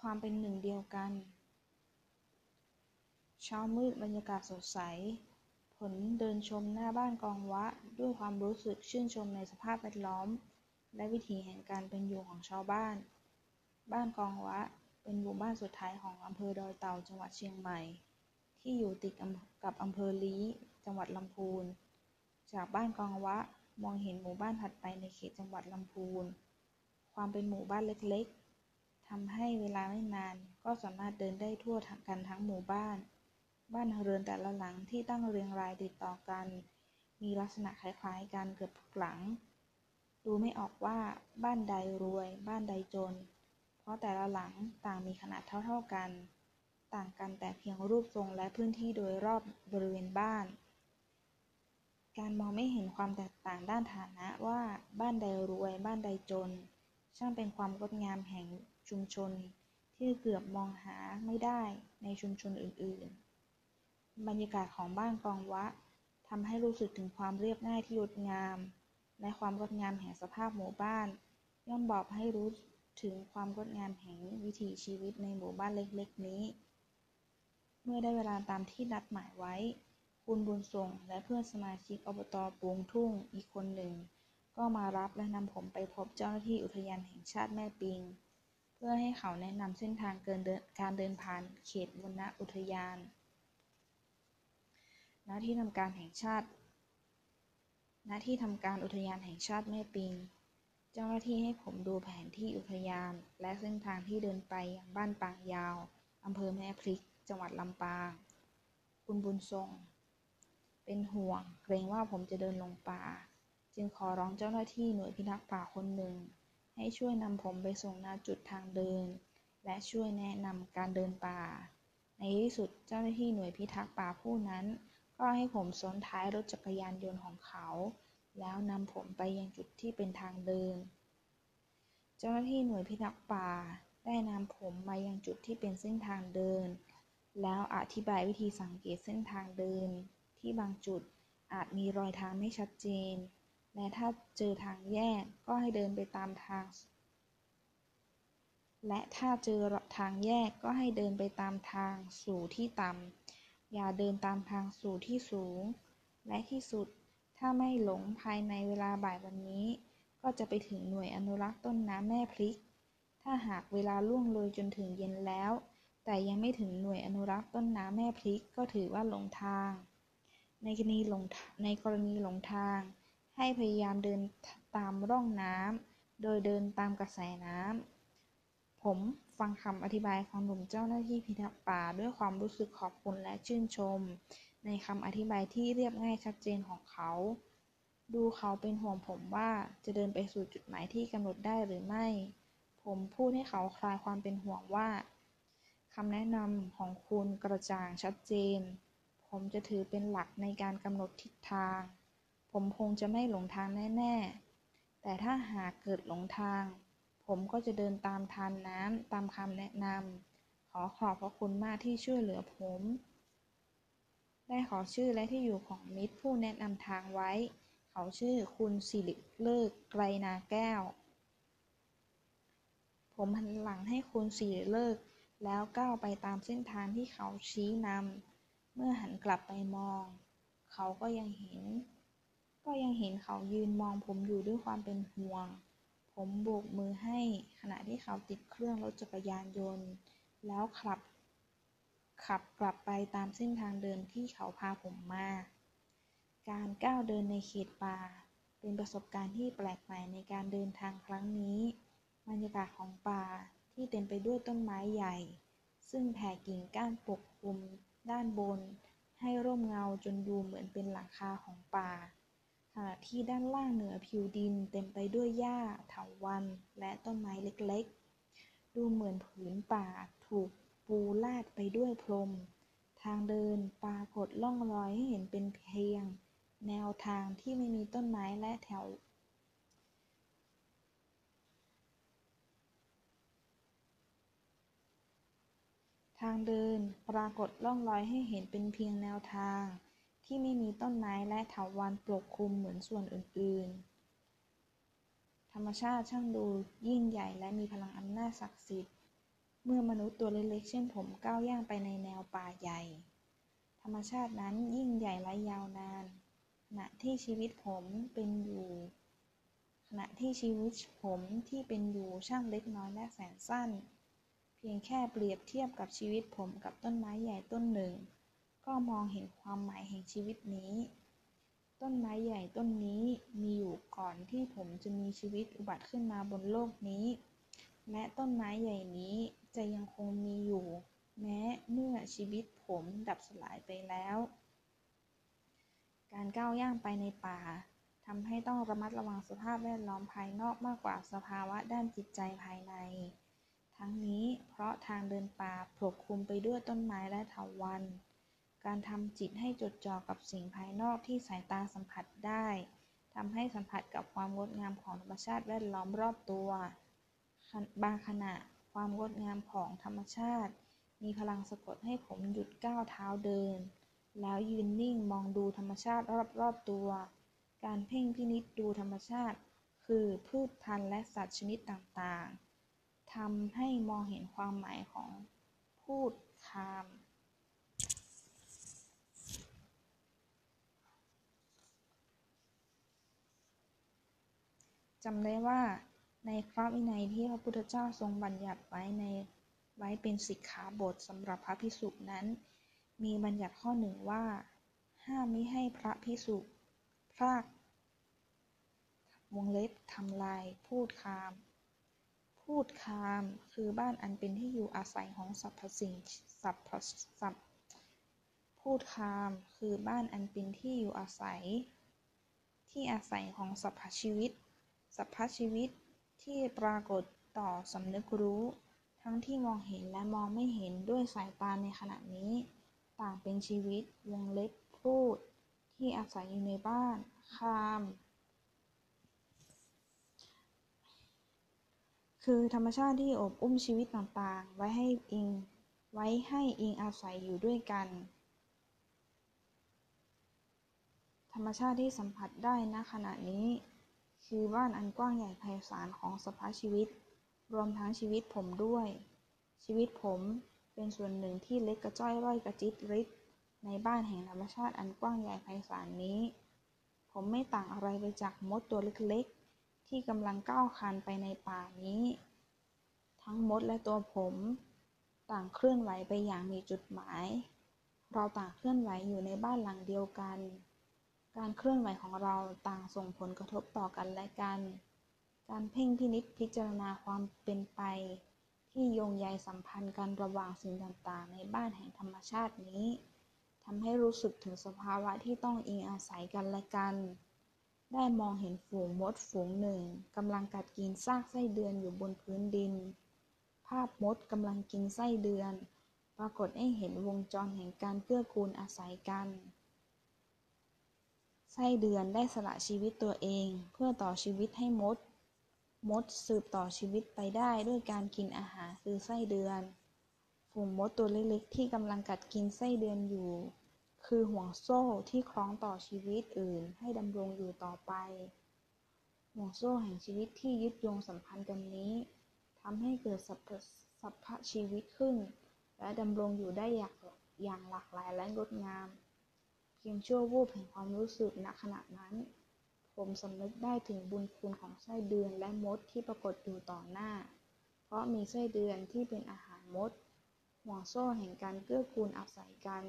ความเป็นหนึ่งเดียวกัน เช้ามืดบรรยากาศสดใส ผลเดินชมหน้าบ้านกองวะ ด้วยความรู้สึกชื่นชมในสภาพแวดล้อม และวิถีแห่งการเป็นอยู่ของชาวบ้าน บ้านกองวะเป็นหมู่บ้านสุดท้ายของอำเภอดอยเต่าจังหวัดเชียงใหม่ ที่อยู่ติดกับอำเภอลี้จังหวัดลำพูน จากบ้านกองวะมองเห็นหมู่บ้านถัดไปในเขตจังหวัดลำพูน ความเป็นหมู่บ้านเล็ก ทำให้เวลาไม่นานก็สามารถเดินได้ทั่วกันทั้งหมู่บ้าน บ้านเรือนแต่ละหลังที่ตั้งเรียงรายติดต่อกัน มีลักษณะคล้ายๆกันเกือบทุกหลัง ดูไม่ออกว่าบ้านใดรวย บ้านใดจน เพราะแต่ละหลังต่างมีขนาดเท่าๆกัน ต่างกันแต่เพียงรูปทรงและพื้นที่โดยรอบบริเวณบ้านการมองไม่เห็นความแตกต่างด้านฐานะว่าบ้านใดรวยบ้านใดจน ช่างเป็นความงดงามแห่ง ชุมชน ที่เกือบมองหาไม่ได้ในชุมชนอื่น ๆ บรรยากาศของบ้านกองวะทำให้รู้สึกถึงความเรียบง่ายที่งดงาม และความงดงามแห่งสภาพหมู่บ้าน ย่อมบอกให้รู้ถึงความงดงามแห่งวิถีชีวิตในหมู่บ้านเล็กๆ นี้ เมื่อได้เวลาตามที่นัดหมายไว้ คุณบุญส่งและเพื่อนสมาชิกอบตปูงทุ่งอีกคนหนึ่ง ก็มารับและนำผมไปพบเจ้าหน้าที่อุทยานแห่งชาติแม่ปิง เพื่อให้เขาแนะนำเส้นทางการเดินผ่านเขตวณอุทยาน ณ ที่ทำการแห่งชาติ ณ ที่ทำการอุทยานแห่งชาติแม่ปิง เจ้าหน้าที่ให้ผมดูแผนที่อุทยาน และเส้นทางที่เดินไปยังบ้านปางยาว อำเภอแม่พริก จังหวัดลำปาง คุณบุญทรง เป็นห่วง เกรงว่าผมจะเดินลงป่า จึงขอร้องเจ้าหน้าที่หน่วยพิทักษ์ป่าคนหนึ่ง ให้ช่วยนำผมไปส่งณจุดทางเดิน และช่วยแนะนำการเดินป่า ในที่สุดเจ้าหน้าที่หน่วยพิทักษ์ป่าผู้นั้น ก็ให้ผมซ้อนท้ายรถจักรยานยนต์ของเขา แล้วนำผมไปยังจุดที่เป็นทางเดิน เจ้าหน้าที่หน่วยพิทักษ์ป่า ได้นำผมมายังจุดที่เป็นเส้นทางเดิน แล้วอธิบายวิธีสังเกตเส้นทางเดิน ที่บางจุดอาจมีรอยทางไม่ชัดเจน และถ้าเจอทางแยกก็ให้เดินไปตามทาง และถ้าเจอทางแยกก็ให้เดินไปตามทางสู่ที่ต่ำ อย่าเดินตามทางสู่ที่สูง และที่สุดถ้าไม่หลงภายในเวลาบ่ายวันนี้ ก็จะไปถึงหน่วยอนุรักษ์ต้นน้ำแม่พริก ถ้าหากเวลาล่วงเลยจนถึงเย็นแล้ว แต่ยังไม่ถึงหน่วยอนุรักษ์ต้นน้ำแม่พริกก็ถือว่าหลงทาง ในกรณีหลงในกรณีหลงทาง ให้พยายามเดินตามร่องน้ำ โดยเดินตามกระแสน้ำ ผมฟังคำอธิบายของหนุ่มเจ้าหน้าที่พิทักษ์ป่าด้วยความรู้สึกขอบคุณและชื่นชม ในคำอธิบายที่เรียบง่ายชัดเจนของเขา ดูเขาเป็นห่วงผมว่าจะเดินไปสู่จุดหมายที่กำหนดได้หรือไม่ ผมพูดให้เขาคลายความเป็นห่วงว่าคำแนะนำของคุณกระจ่างชัดเจน ผมจะถือเป็นหลักในการกำหนดทิศทาง ผมคงจะไม่หลงทางแน่ ๆ แต่ถ้าหากเกิดหลงทาง ผมก็จะเดินตามทานน้ำตามคำแนะนำ ขอขอบพระคุณมากที่ช่วยเหลือผม ได้ขอชื่อและที่อยู่ของมิตรผู้แนะนำทางไว้ เขาชื่อคุณสิริเลิกไกรนาแก้ว ผมหันหลังให้คุณสิริเลิก แล้วก้าวไปตามเส้นทางที่เขาชี้นำ เมื่อหันกลับไปมอง เขาก็ยังเห็น ก็ยังเห็นเขายืนมองผมอยู่ด้วยความเป็นห่วง ผมโบกมือให้ขณะที่เขาติดเครื่องรถจักรยานยนต์ แล้วขับ ขับกลับไปตามเส้นทางเดิมที่เขาพาผมมา การก้าวเดินในเขตป่า เป็นประสบการณ์ที่แปลกใหม่ในการเดินทางครั้งนี้ บรรยากาศของป่าที่เต็มไปด้วยต้นไม้ใหญ่ ซึ่งแผ่กิ่งก้านปกคลุมด้านบน ให้ร่มเงาจนดูเหมือนเป็นหลังคาของป่า ขณะที่ด้านล่างเหนือผิวดินเต็มไปด้วยหญ้าเถาวัลย์และต้นไม้เล็กๆ ดูเหมือนผืนป่าถูกปูลาดไปด้วยพรม ทางเดินปรากฏล่องรอยให้เห็นเป็นเพียง แนวทางที่ไม่มีต้นไม้และแถวทางเดินปรากฏร่องรอยให้เห็นเป็นเพียงแนวทาง ที่ไม่มีต้นไม้และเถาวัลย์ปกคลุมเหมือนส่วนอื่น ๆ ธรรมชาติช่างดูยิ่งใหญ่และมีพลังอำนาจศักดิ์สิทธิ์ เมื่อมนุษย์ตัวเล็กๆ เช่นผมก้าวย่างไปในแนวป่าใหญ่ ธรรมชาตินั้นยิ่งใหญ่และยาวนาน ขณะที่ชีวิตผมเป็นอยู่ ขณะที่ชีวิตผมที่เป็นอยู่ช่างเล็กน้อยและแสนสั้น เพียงแค่เปรียบเทียบกับชีวิตผมกับต้นไม้ใหญ่ต้นหนึ่ง ก็มองเห็นความหมายแห่งชีวิตนี้ ต้นไม้ใหญ่ต้นนี้มีอยู่ก่อนที่ผมจะมีชีวิตอุบัติขึ้นมาบนโลกนี้ และต้นไม้ใหญ่นี้จะยังคงมีอยู่ แม้เมื่อชีวิตผมดับสลายไปแล้ว การก้าวย่างไปในป่าทำให้ต้องระมัดระวังสภาพแวดล้อมภายนอกมากกว่าสภาวะด้านจิตใจภายใน ทั้งนี้เพราะทางเดินป่าปกคลุมไปด้วยต้นไม้และเถาวัลย์ การทำจิตให้จดจ่อกับสิ่งภายนอกที่สายตาสัมผัสได้ทำให้สัมผัสกับความงดงามของธรรมชาติแวดล้อมรอบตัว บางขณะความงดงามของธรรมชาติ มีพลังสะกดให้ผมหยุดก้าวเท้าเดิน แล้วยืนนิ่งมองดูธรรมชาติรอบๆตัว การเพ่งพินิจดูธรรมชาติ คือพืชพันธุ์และสัตว์ชนิดต่างๆทำให้มองเห็นความหมายของพูดคามำได้ว่า ในพระวินัยที่พระพุทธเจ้าทรงบัญญัติไว้ในไว้เป็นสิกขาบทสำหรับพระภิกษุนั้น มีบัญญัติข้อหนึ่งว่า ห้ามมิให้พระภิกษุพรากวงเล็บทำลาย พูดคาม พูดคามคือบ้านอันเป็นที่อยู่อาศัยของสรรพสิ่งสรรพสัตว์พูดคามคือบ้านอันเป็นที่อยู่อาศัย ที่อาศัยของสรรพชีวิต สรรพชีวิตที่ปรากฏต่อสำนึกรู้ ทั้งที่มองเห็นและมองไม่เห็นด้วยสายตาในขณะนี้ ต่างเป็นชีวิตวงเล็บพูด ที่อาศัยอยู่ในบ้านคาม คือธรรมชาติที่อบอุ้มชีวิตต่างๆ ไว้ให้อิง ไว้ให้อิงอาศัยอยู่ด้วยกัน ธรรมชาติที่สัมผัสได้ณขณะนี้ คือบ้านอันกว้างใหญ่ไพศาลของสภาชีวิต รวมทั้งชีวิตผมด้วย ชีวิตผมเป็นส่วนหนึ่งที่เล็กกระจ้อยร่อยกระจิตริดในบ้านแห่งธรรมชาติอันกว้างใหญ่ไพศาลนี้ ผมไม่ต่างอะไรไปจากมดตัวเล็กๆ ที่กำลังก้าวคันไปในป่านี้ ทั้งมดและตัวผม ต่างเคลื่อนไหวไปอย่างมีจุดหมาย เราต่างเคลื่อนไหวอยู่ในบ้านหลังเดียวกัน การเคลื่อนไหวของเราต่างส่งผลกระทบต่อกันและกัน การเพ่งพินิจพิจารณาความเป็นไป ที่โยงใยสัมพันธ์กันระหว่างสิ่งต่างๆ ในบ้านแห่งธรรมชาตินี้ทำให้รู้สึกถึงสภาวะที่ต้องอิงอาศัยกันและกัน ได้มองเห็นฝูงมดฝูงหนึ่งกำลังกัดกินซากไส้เดือนอยู่บนพื้นดิน ภาพมดกำลังกินไส้เดือน ปรากฏให้เห็นวงจรแห่งการเกื้อกูลอาศัยกัน ไส้เดือนได้สละชีวิตตัวเอง เพื่อต่อชีวิตให้มด มดสืบต่อชีวิตไปได้ด้วยการกินอาหารคือไส้เดือน ฝูงมดตัวเล็กๆที่กำลังกัดกินไส้เดือนอยู่ คือห่วงโซ่ที่คล้องต่อชีวิตอื่นให้ดำรงอยู่ต่อไป ห่วงโซ่แห่งชีวิตที่ยึดโยงสัมพันธ์กันนี้ทำให้เกิดสัพพชีวิตขึ้น และดำรงอยู่ได้อย่างหลากหลายและงดงาม พียงชั่ววูบแห่งความรู้สึกณขณะนั้น ผมสำนึกได้ถึงบุญคุณของไส้เดือนและมดที่ปรากฏอยู่ต่อหน้า เพราะมีไส้เดือนที่เป็นอาหารมด ห่วงโซ่แห่งการเกื้อกูลอาศัยกัน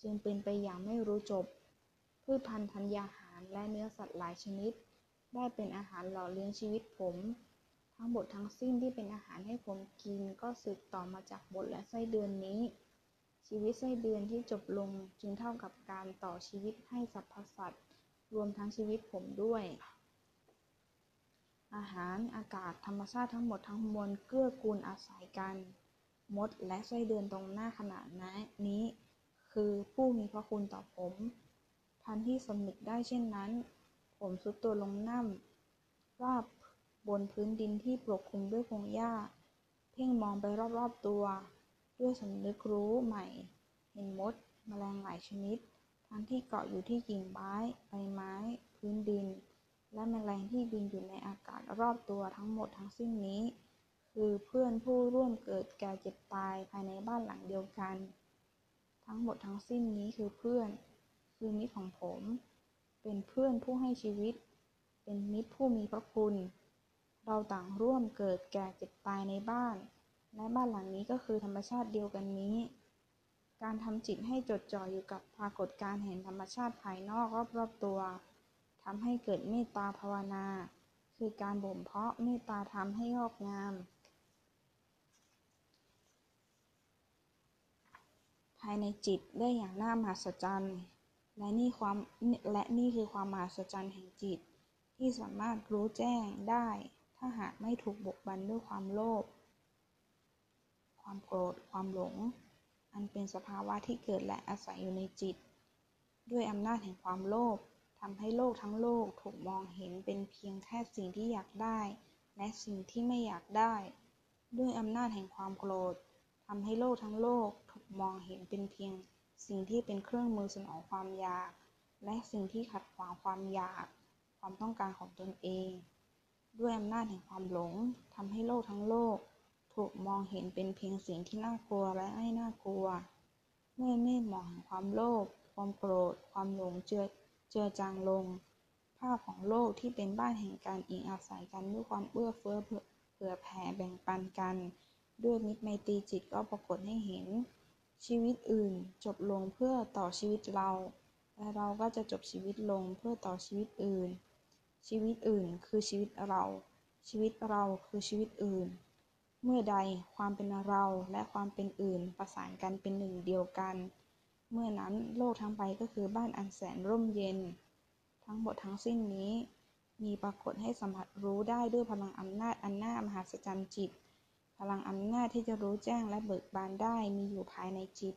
จึงเป็นไปอย่างไม่รู้จบ พืชพันธุ์ธัญญาหารและเนื้อสัตว์หลายชนิด ได้เป็นอาหารหล่อเลี้ยงชีวิตผม ทั้งหมดทั้งสิ้นที่เป็นอาหารให้ผมกินก็สืบต่อมาจากมดและไส้เดือนนี้ ชีวิตไส้เดือนที่จบลงจึงเท่ากับการต่อชีวิตให้สรรพสัตว์ รวมทั้งชีวิตผมด้วย อาหารอากาศธรรมชาติทั้งหมดทั้งมวลเกื้อกูลอาศัยกัน มดและไส้เดือนตรงหน้าขณะนี้ คือผู้มีพระคุณต่อผมทันที่สำนึกได้เช่นนั้น ผมสุดตัวลงนั่งราบบนพื้นดินที่ปกคลุมด้วยพงหญ้า เพ่งมองไปรอบๆตัว ด้วยสำนึกรู้ใหม่ เห็นมดแมลงหลายชนิด ทั้งที่เกาะอยู่ที่กิ่งไม้ใบไม้ พื้นดิน และแมลงที่บินอยู่ในอากาศรอบตัวทั้งหมดทั้งสิ้นนี้ คือเพื่อนผู้ร่วมเกิดแก่เจ็บตายภายในบ้านหลังเดียวกัน ทั้งหมดทั้งสิ้นนี้คือเพื่อน คือมิตรของผม เป็นเพื่อนผู้ให้ชีวิต เป็นมิตรผู้มีพระคุณ เราต่างร่วมเกิดแก่เจ็บตายในบ้าน และบ้านหลังนี้ก็คือธรรมชาติเดียวกันนี้ การทำจิตให้จดจ่ออยู่กับปรากฏการณ์แห่งธรรมชาติภายนอกรอบๆตัวทำให้เกิดเมตตาภาวนา คือการบ่มเพาะเมตตาธรรมให้งอกงาม ภายในจิตได้อย่างน่ามหัศจรรย์และนี่ความและนี่คือความมหัศจรรย์แห่งจิต ที่สามารถรู้แจ้งได้ ถ้าหากไม่ถูกบกบันด้วยความโลภ ความโกรธ ความหลง อันเป็นสภาวะที่เกิดและอาศัยอยู่ในจิต ด้วยอำนาจแห่งความโลภทำให้โลกทั้งโลกถูกมองเห็นเป็นเพียงแค่สิ่งที่อยากได้ และสิ่งที่ไม่อยากได้ ด้วยอำนาจแห่งความโกรธทำให้โลกทั้งโลกถูกมองเห็นเป็นเพียง สิ่งที่เป็นเครื่องมือสนองความอยาก และสิ่งที่ขัดขวางความอยาก ความต้องการของตนเอง ด้วยอำนาจแห่งความหลงทำให้โลกทั้งโลก ถูกมองเห็นเป็นเพียงสิ่งที่น่ากลัวและไม่น่ากลัวเมื่อเมฆหมอกแห่งความโลภ ความโกรธ ความหลงเจือเจือจางลง ภาพของโลกที่เป็นบ้านแห่งการอิงอาศัยกันด้วยความเอื้อเฟื้อเผื่อแผ่แบ่งปันกัน ด้วยมิตรไมตรีจิตก็ปรากฏให้เห็น ชีวิตอื่นจบลงเพื่อต่อชีวิตเรา และเราก็จะจบชีวิตลงเพื่อต่อชีวิตอื่น ชีวิตอื่นคือชีวิตเรา ชีวิตเราคือชีวิตอื่น เมื่อใดความเป็นเราและความเป็นอื่นประสานกันเป็นหนึ่งเดียวกัน เมื่อนั้นโลกทั้งใบก็คือบ้านอันแสนร่มเย็น ทั้งหมดทั้งสิ้นนี้ มีปรากฏให้สัมผัสรู้ได้ด้วยพลังอำนาจอันน่ามหัศจรรย์จิต พลังอำนาจที่จะรู้แจ้งและเบิกบานได้มีอยู่ภายในจิต